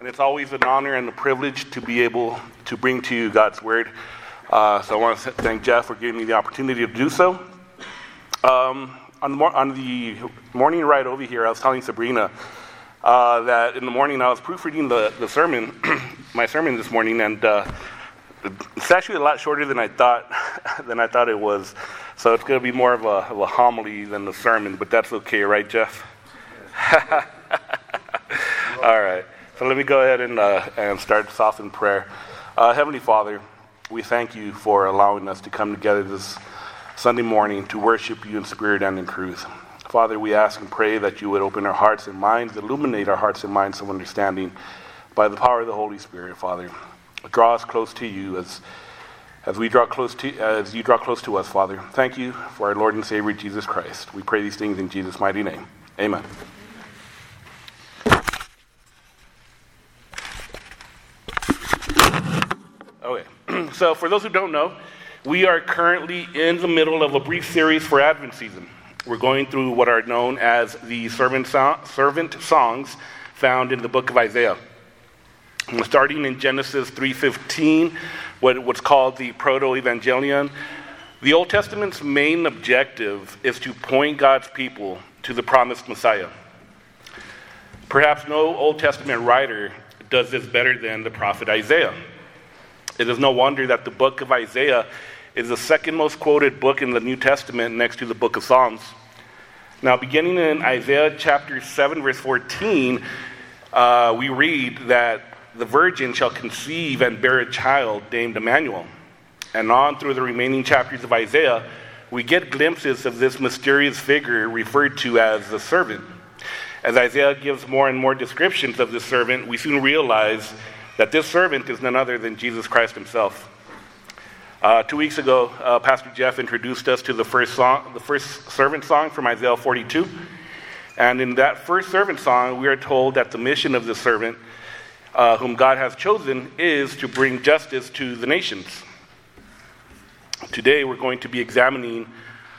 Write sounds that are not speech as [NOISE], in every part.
and it's always an honor and a privilege to be able to bring to you God's Word. Uh, so I want to thank Jeff for giving me the opportunity to do so. Um, on, the mor- on, the morning ride over here, I was telling Sabrina uh, that in the morning I was proofreading the, the sermon, [CLEARS THROAT] my sermon this morning, and uh, it's actually a lot shorter than I thought [LAUGHS] than I thought it was. So it's going to be more of a, of a homily than a sermon, but that's okay, right, Jeff? [LAUGHS] All right. So let me go ahead and, uh, and start us off in prayer. Uh, Heavenly Father, we thank you for allowing us to come together this Sunday morning to worship you in spirit and in truth. Father, we ask and pray that you would open our hearts and minds, illuminate our hearts and minds of understanding by the power of the Holy Spirit, Father. Draw us close to you as, as we draw close to as you draw close to us, Father. Thank you for our Lord and Savior Jesus Christ. We pray these things in Jesus' mighty name. Amen. Okay, so for those who don't know, we are currently in the middle of a brief series for Advent season. We're going through what are known as the servant, so- servant songs found in the book of Isaiah. Starting in Genesis 3:15, what, what's called the Proto-Evangelion, the Old Testament's main objective is to point God's people to the promised Messiah. Perhaps no Old Testament writer does this better than the prophet Isaiah. It is no wonder that the book of Isaiah is the second most quoted book in the New Testament next to the book of Psalms. Now, beginning in Isaiah chapter 7, verse 14, uh, we read that the virgin shall conceive and bear a child named Emmanuel. And on through the remaining chapters of Isaiah, we get glimpses of this mysterious figure referred to as the servant. As Isaiah gives more and more descriptions of this servant, we soon realize that this servant is none other than Jesus Christ himself. Uh, two weeks ago, uh, Pastor Jeff introduced us to the first song, the first servant song from Isaiah 42. And in that first servant song, we are told that the mission of the servant, uh, whom God has chosen, is to bring justice to the nations. Today, we're going to be examining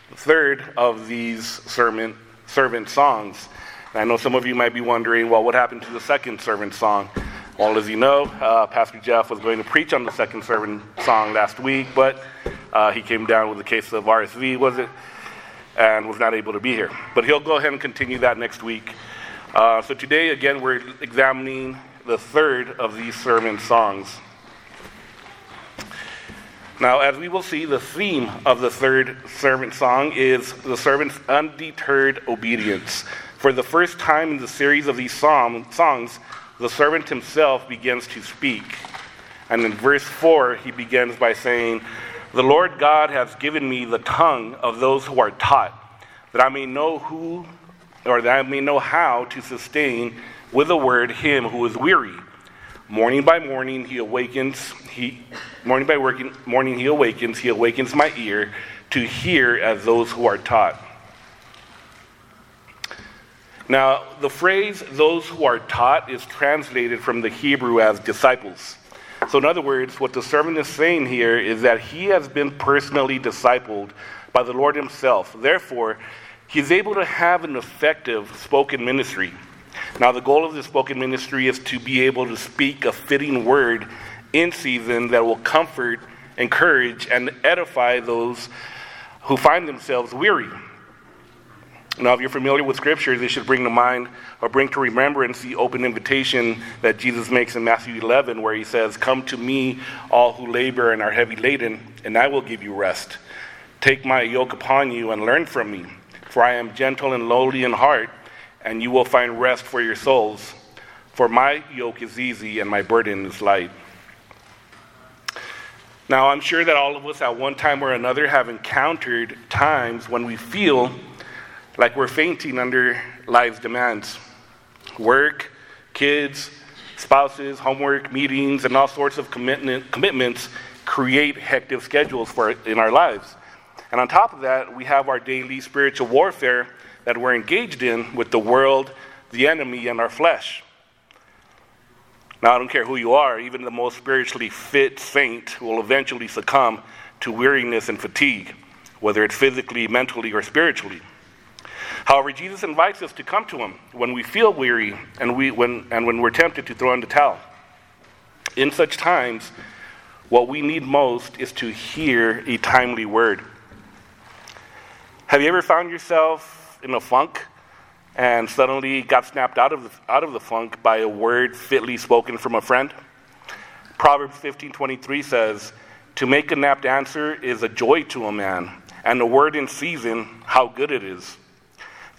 the third of these sermon, servant songs. And I know some of you might be wondering, well, what happened to the second servant song? Well, as you know, uh, Pastor Jeff was going to preach on the second servant song last week, but uh, he came down with a case of RSV, was it? And was not able to be here. But he'll go ahead and continue that next week. Uh, so today, again, we're examining the third of these sermon songs. Now, as we will see, the theme of the third servant song is the servant's undeterred obedience. For the first time in the series of these psalm, songs, the servant himself begins to speak. And in verse 4, he begins by saying, The Lord God has given me the tongue of those who are taught, that I may know who, or that I may know how to sustain with a word him who is weary. Morning by morning he awakens, he morning by working, morning he awakens, he awakens my ear to hear as those who are taught. Now, the phrase those who are taught is translated from the Hebrew as disciples. So, in other words, what the servant is saying here is that he has been personally discipled by the Lord himself. Therefore, he's able to have an effective spoken ministry. Now, the goal of the spoken ministry is to be able to speak a fitting word in season that will comfort, encourage, and edify those who find themselves weary. Now, if you're familiar with Scripture, this should bring to mind or bring to remembrance the open invitation that Jesus makes in Matthew 11, where he says, Come to me, all who labor and are heavy laden, and I will give you rest. Take my yoke upon you and learn from me, for I am gentle and lowly in heart, and you will find rest for your souls. For my yoke is easy and my burden is light. Now, I'm sure that all of us at one time or another have encountered times when we feel like we're fainting under life's demands. Work, kids, spouses, homework, meetings, and all sorts of commitment, commitments create hectic schedules for in our lives. And on top of that, we have our daily spiritual warfare that we're engaged in with the world, the enemy, and our flesh. Now, I don't care who you are, even the most spiritually fit saint will eventually succumb to weariness and fatigue, whether it's physically, mentally, or spiritually. However, Jesus invites us to come to him when we feel weary and, we, when, and when we're tempted to throw in the towel. In such times, what we need most is to hear a timely word. Have you ever found yourself in a funk and suddenly got snapped out of the, out of the funk by a word fitly spoken from a friend? Proverbs 15:23 says, "To make an apt answer is a joy to a man, and a word in season, how good it is."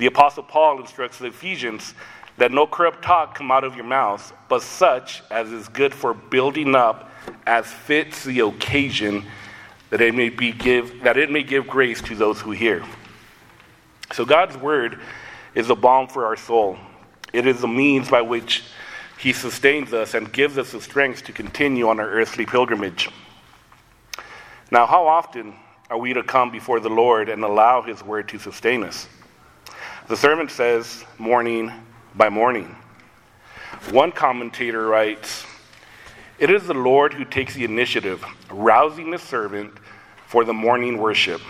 The apostle Paul instructs the Ephesians that no corrupt talk come out of your mouths, but such as is good for building up as fits the occasion that it may be give that it may give grace to those who hear. So God's word is a balm for our soul. It is the means by which he sustains us and gives us the strength to continue on our earthly pilgrimage. Now, how often are we to come before the Lord and allow his word to sustain us? The servant says, morning by morning. One commentator writes, It is the Lord who takes the initiative, rousing the servant for the morning worship.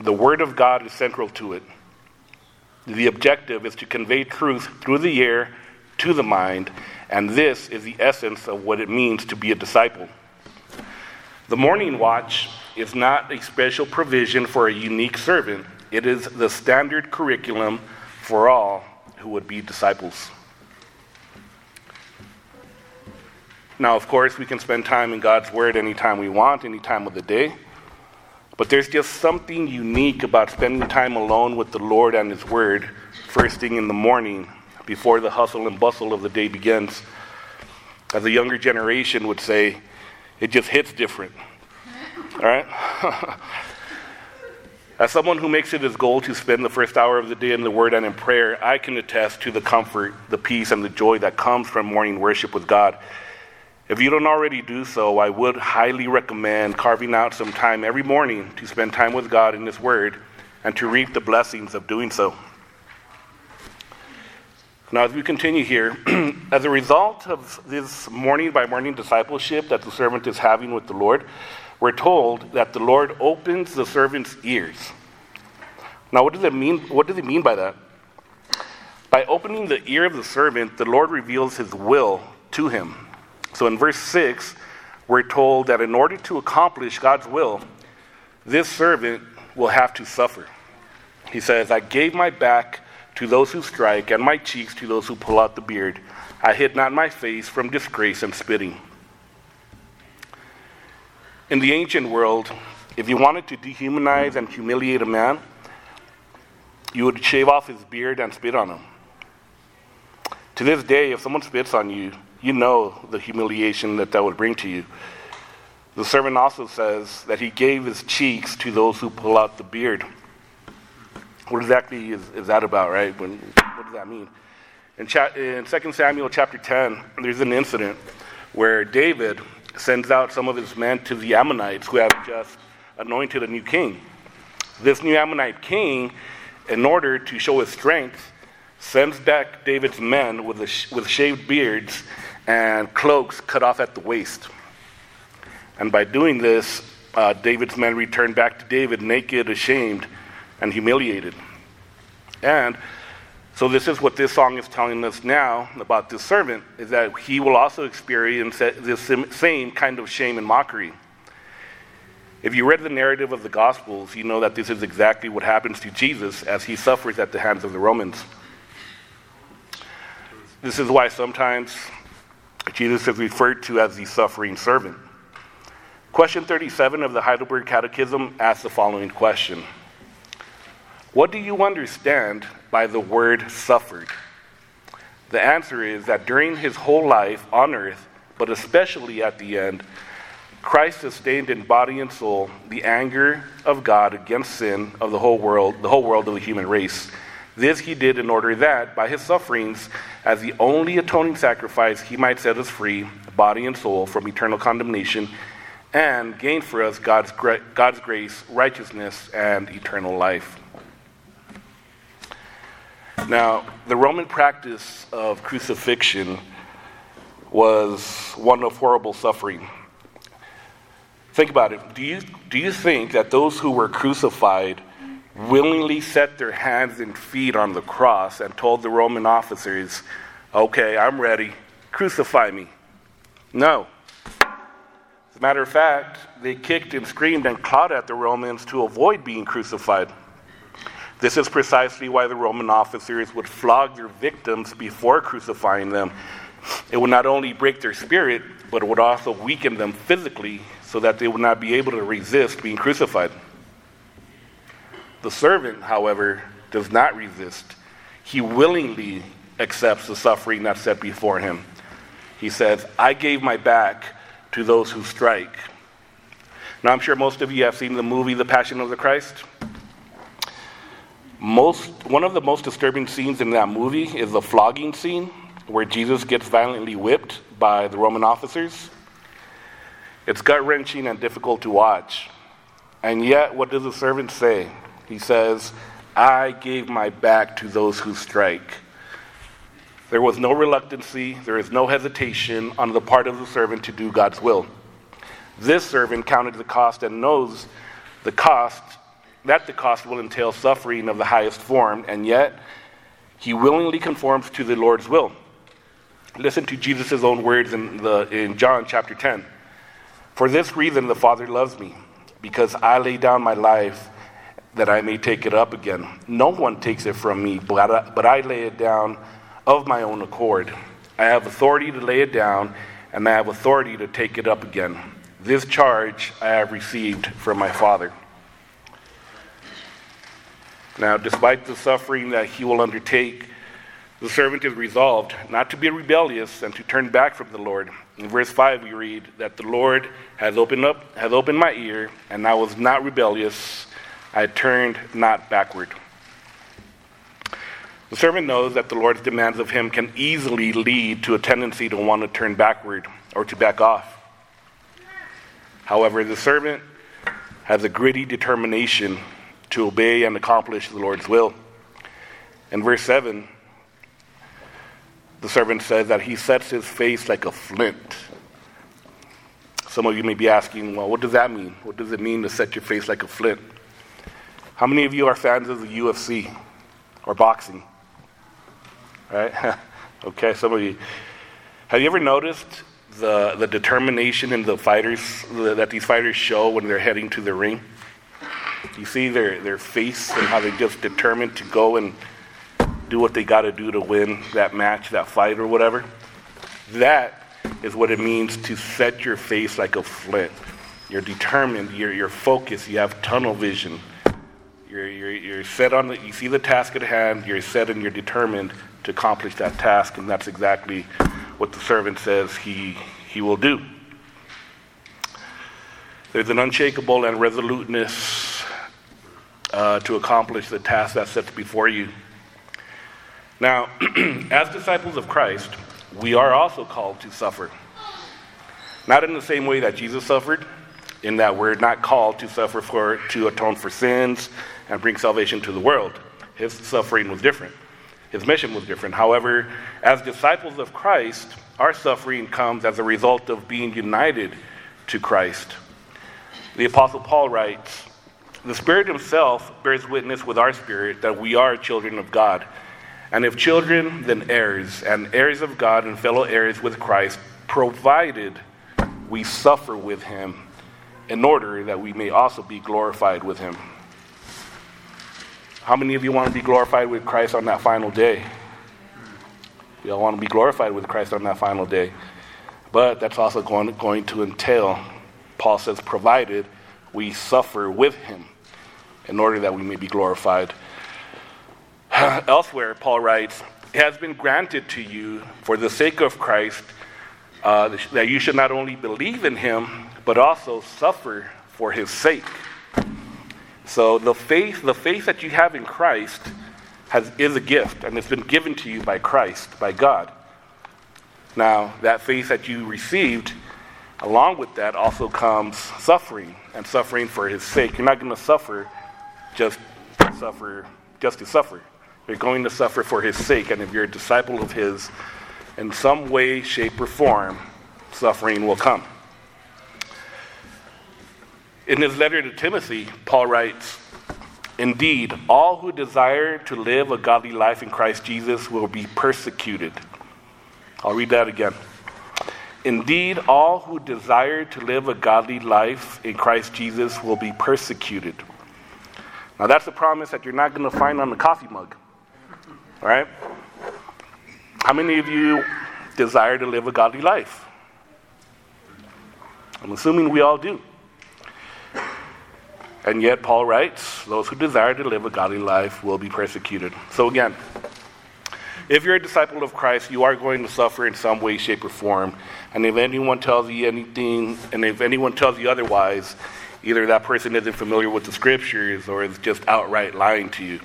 The Word of God is central to it. The objective is to convey truth through the ear to the mind, and this is the essence of what it means to be a disciple. The morning watch is not a special provision for a unique servant, it is the standard curriculum for all who would be disciples. Now, of course, we can spend time in God's Word anytime we want, any time of the day. But there's just something unique about spending time alone with the Lord and His Word first thing in the morning before the hustle and bustle of the day begins. As a younger generation would say, it just hits different. All [LAUGHS] right? [LAUGHS] As someone who makes it his goal to spend the first hour of the day in the Word and in prayer, I can attest to the comfort, the peace, and the joy that comes from morning worship with God. If you don't already do so, I would highly recommend carving out some time every morning to spend time with God in His Word and to reap the blessings of doing so. Now, as we continue here, [CLEARS THROAT] as a result of this morning by morning discipleship that the servant is having with the Lord, we're told that the Lord opens the servant's ears. Now, what does it mean? What does he mean by that? By opening the ear of the servant, the Lord reveals his will to him. So in verse 6, we're told that in order to accomplish God's will, this servant will have to suffer. He says, I gave my back to those who strike, and my cheeks to those who pull out the beard. I hid not my face from disgrace and spitting. In the ancient world, if you wanted to dehumanize and humiliate a man, you would shave off his beard and spit on him. To this day, if someone spits on you, you know the humiliation that that would bring to you. The servant also says that he gave his cheeks to those who pull out the beard. What exactly is, is that about, right? When, what does that mean? In, cha- in 2 Samuel chapter 10, there's an incident where David sends out some of his men to the Ammonites who have just anointed a new king. This new Ammonite king, in order to show his strength, sends back David's men with, sh- with shaved beards and cloaks cut off at the waist. And by doing this, uh, David's men return back to David naked, ashamed, and humiliated. And so this is what this song is telling us now about this servant is that he will also experience this same kind of shame and mockery. If you read the narrative of the Gospels, you know that this is exactly what happens to Jesus as he suffers at the hands of the Romans. This is why sometimes Jesus is referred to as the suffering servant. Question 37 of the Heidelberg Catechism asks the following question What do you understand by the word suffered? The answer is that during his whole life on earth, but especially at the end, Christ sustained in body and soul the anger of God against sin of the whole world, the whole world of the human race. This he did in order that, by his sufferings, as the only atoning sacrifice, he might set us free, body and soul, from eternal condemnation, and gain for us God's, God's grace, righteousness, and eternal life. Now, the Roman practice of crucifixion was one of horrible suffering. Think about it. Do you, do you think that those who were crucified willingly set their hands and feet on the cross and told the Roman officers, Okay, I'm ready, crucify me. No. As a matter of fact, they kicked and screamed and clawed at the Romans to avoid being crucified. This is precisely why the Roman officers would flog their victims before crucifying them. It would not only break their spirit, but it would also weaken them physically so that they would not be able to resist being crucified. The servant, however, does not resist. He willingly accepts the suffering that's set before him. He says, I gave my back to those who strike. Now, I'm sure most of you have seen the movie The Passion of the Christ. Most, one of the most disturbing scenes in that movie is the flogging scene where Jesus gets violently whipped by the Roman officers. It's gut wrenching and difficult to watch. And yet, what does the servant say? He says, I gave my back to those who strike. There was no reluctancy, there is no hesitation on the part of the servant to do God's will. This servant counted the cost and knows the cost that the cost will entail suffering of the highest form, and yet he willingly conforms to the Lord's will. Listen to Jesus' own words in, the, in John chapter 10. For this reason the Father loves me, because I lay down my life that I may take it up again. No one takes it from me, but I, but I lay it down of my own accord. I have authority to lay it down, and I have authority to take it up again. This charge I have received from my Father. Now, despite the suffering that he will undertake, the servant is resolved not to be rebellious and to turn back from the Lord. In verse 5, we read that the Lord has opened up, has opened my ear, and I was not rebellious. I turned not backward. The servant knows that the Lord's demands of him can easily lead to a tendency to want to turn backward or to back off. However, the servant has a gritty determination to obey and accomplish the Lord's will. In verse 7, the servant says that he sets his face like a flint. Some of you may be asking, well, what does that mean? What does it mean to set your face like a flint? How many of you are fans of the UFC or boxing? Right? [LAUGHS] okay, some of you. Have you ever noticed the, the determination in the fighters that these fighters show when they're heading to the ring? You see their, their face and how they just determined to go and do what they got to do to win that match, that fight, or whatever. That is what it means to set your face like a flint. You're determined, you're, you're focused, you have tunnel vision. You're, you're, you're set on the, you see the task at hand, you're set and you're determined to accomplish that task, and that's exactly what the servant says he, he will do. There's an unshakable and resoluteness uh, to accomplish the task that sets before you. Now, [CLEARS THROAT] as disciples of Christ, we are also called to suffer. Not in the same way that Jesus suffered, in that we're not called to suffer for to atone for sins and bring salvation to the world. His suffering was different. His mission was different. However, as disciples of Christ, our suffering comes as a result of being united to Christ. The Apostle Paul writes, the Spirit Himself bears witness with our spirit that we are children of God. And if children, then heirs, and heirs of God and fellow heirs with Christ, provided we suffer with Him in order that we may also be glorified with Him. How many of you want to be glorified with Christ on that final day? We all want to be glorified with Christ on that final day. But that's also going, going to entail, Paul says, provided we suffer with him in order that we may be glorified. [SIGHS] Elsewhere, Paul writes, It has been granted to you for the sake of Christ uh, that you should not only believe in him, but also suffer for his sake. So the faith, the faith that you have in Christ has, is a gift, and it's been given to you by Christ, by God. Now, that faith that you received Along with that also comes suffering and suffering for his sake. You're not going to suffer just to suffer just to suffer. You're going to suffer for his sake, and if you're a disciple of his, in some way, shape, or form, suffering will come. In his letter to Timothy, Paul writes, Indeed, all who desire to live a godly life in Christ Jesus will be persecuted. I'll read that again. Indeed, all who desire to live a godly life in Christ Jesus will be persecuted. Now, that's a promise that you're not going to find on the coffee mug. All right? How many of you desire to live a godly life? I'm assuming we all do. And yet, Paul writes, those who desire to live a godly life will be persecuted. So, again, if you're a disciple of Christ, you are going to suffer in some way, shape, or form. And if anyone tells you anything, and if anyone tells you otherwise, either that person isn't familiar with the scriptures or is just outright lying to you.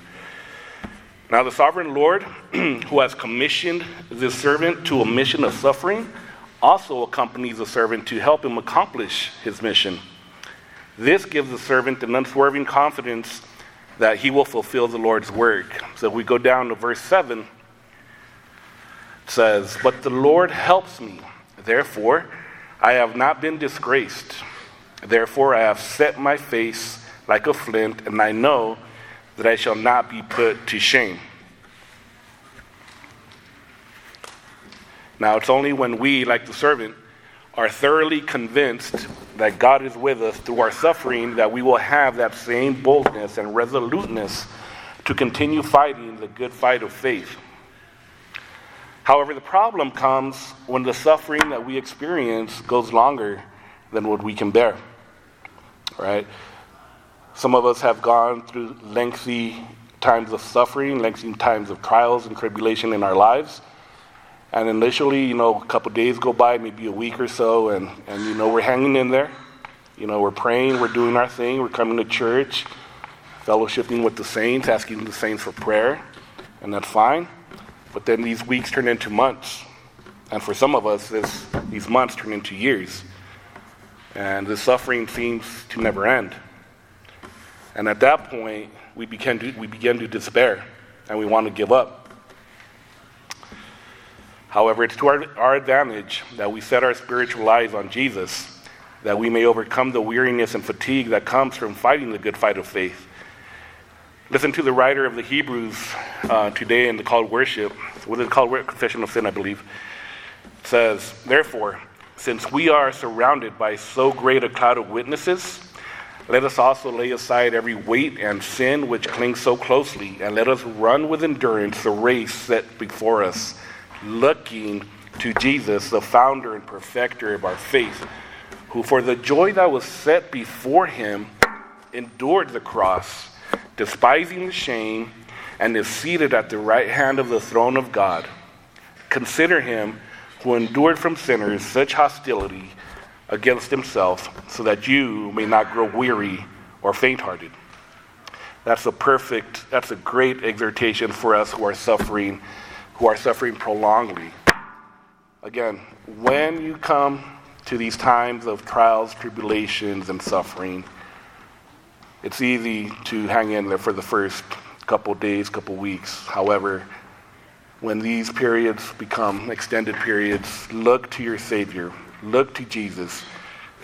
Now, the sovereign Lord, [CLEARS THROAT] who has commissioned this servant to a mission of suffering, also accompanies the servant to help him accomplish his mission. This gives the servant an unswerving confidence that he will fulfill the Lord's work. So we go down to verse 7. Says, But the Lord helps me. Therefore, I have not been disgraced. Therefore, I have set my face like a flint, and I know that I shall not be put to shame. Now, it's only when we, like the servant, are thoroughly convinced that God is with us through our suffering that we will have that same boldness and resoluteness to continue fighting the good fight of faith. However, the problem comes when the suffering that we experience goes longer than what we can bear. Right? Some of us have gone through lengthy times of suffering, lengthy times of trials and tribulation in our lives. And initially, you know, a couple days go by, maybe a week or so, and, and you know, we're hanging in there. You know, we're praying, we're doing our thing, we're coming to church, fellowshipping with the saints, asking the saints for prayer, and that's fine. But then these weeks turn into months. And for some of us, this, these months turn into years. And the suffering seems to never end. And at that point, we begin to, we begin to despair and we want to give up. However, it's to our, our advantage that we set our spiritual eyes on Jesus, that we may overcome the weariness and fatigue that comes from fighting the good fight of faith. Listen to the writer of the Hebrews uh, today in the called worship. What is called? Confession of Sin, I believe. Says, Therefore, since we are surrounded by so great a cloud of witnesses, let us also lay aside every weight and sin which clings so closely, and let us run with endurance the race set before us looking to Jesus, the founder and perfecter of our faith, who for the joy that was set before him endured the cross, despising the shame, and is seated at the right hand of the throne of God. Consider him who endured from sinners such hostility against himself, so that you may not grow weary or faint hearted. That's a perfect, that's a great exhortation for us who are suffering who are suffering prolongedly. Again, when you come to these times of trials, tribulations, and suffering, it's easy to hang in there for the first couple days, couple weeks. However, when these periods become extended periods, look to your Savior, look to Jesus,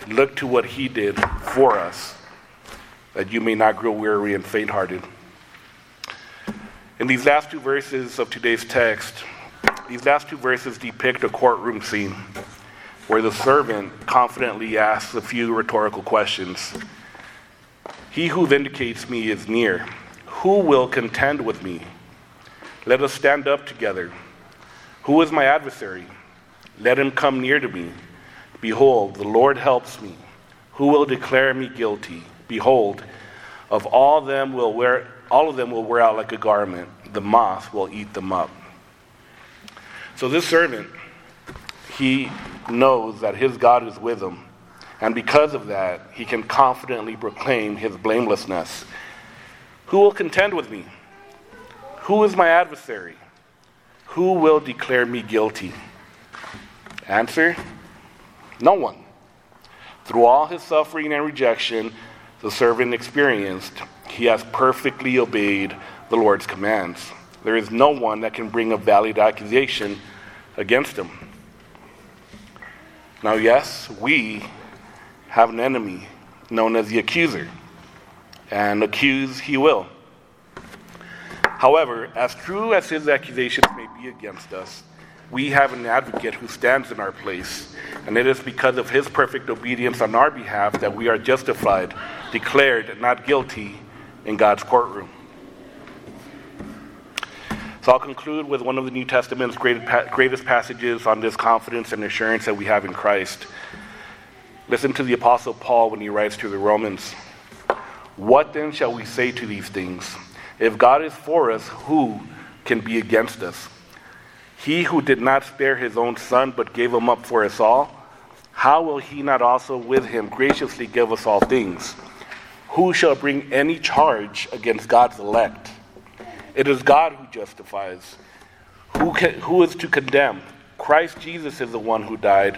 look to what He did for us, that you may not grow weary and faint hearted. In these last two verses of today's text, these last two verses depict a courtroom scene where the servant confidently asks a few rhetorical questions. He who vindicates me is near. Who will contend with me? Let us stand up together. Who is my adversary? Let him come near to me. Behold, the Lord helps me. Who will declare me guilty? Behold, of all them will wear all of them will wear out like a garment. The moth will eat them up. So this servant, he knows that his God is with him. And because of that, he can confidently proclaim his blamelessness. Who will contend with me? Who is my adversary? Who will declare me guilty? Answer No one. Through all his suffering and rejection, the servant experienced, he has perfectly obeyed the Lord's commands. There is no one that can bring a valid accusation against him. Now, yes, we have an enemy known as the accuser, and accuse he will. However, as true as his accusations may be against us, we have an advocate who stands in our place, and it is because of his perfect obedience on our behalf that we are justified, declared not guilty in God's courtroom. So I'll conclude with one of the New Testament's greatest passages on this confidence and assurance that we have in Christ. Listen to the Apostle Paul when he writes to the Romans What then shall we say to these things? If God is for us, who can be against us? He who did not spare his own son, but gave him up for us all, how will he not also with him graciously give us all things? Who shall bring any charge against God's elect? It is God who justifies. Who, can, who is to condemn? Christ Jesus is the one who died,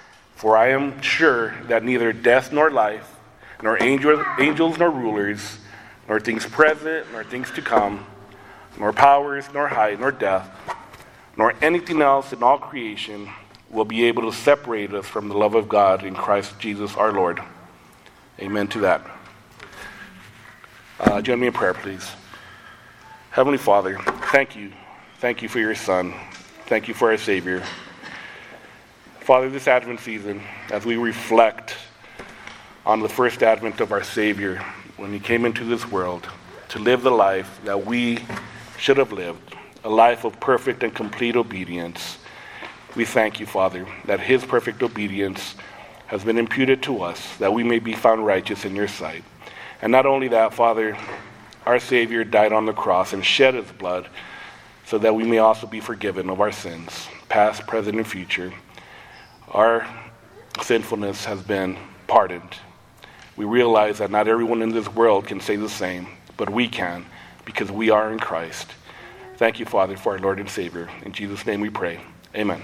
For I am sure that neither death nor life, nor angels, angels nor rulers, nor things present, nor things to come, nor powers, nor height, nor depth, nor anything else in all creation will be able to separate us from the love of God in Christ Jesus our Lord. Amen to that. Uh, join me in prayer, please. Heavenly Father, thank you. Thank you for your Son. Thank you for our Savior. Father, this Advent season, as we reflect on the first advent of our Savior, when He came into this world to live the life that we should have lived, a life of perfect and complete obedience. We thank you, Father, that his perfect obedience has been imputed to us, that we may be found righteous in your sight. And not only that, Father, our Savior died on the cross and shed his blood so that we may also be forgiven of our sins, past, present, and future. Our sinfulness has been pardoned. We realize that not everyone in this world can say the same, but we can because we are in Christ. Thank you, Father, for our Lord and Savior. In Jesus' name we pray. Amen.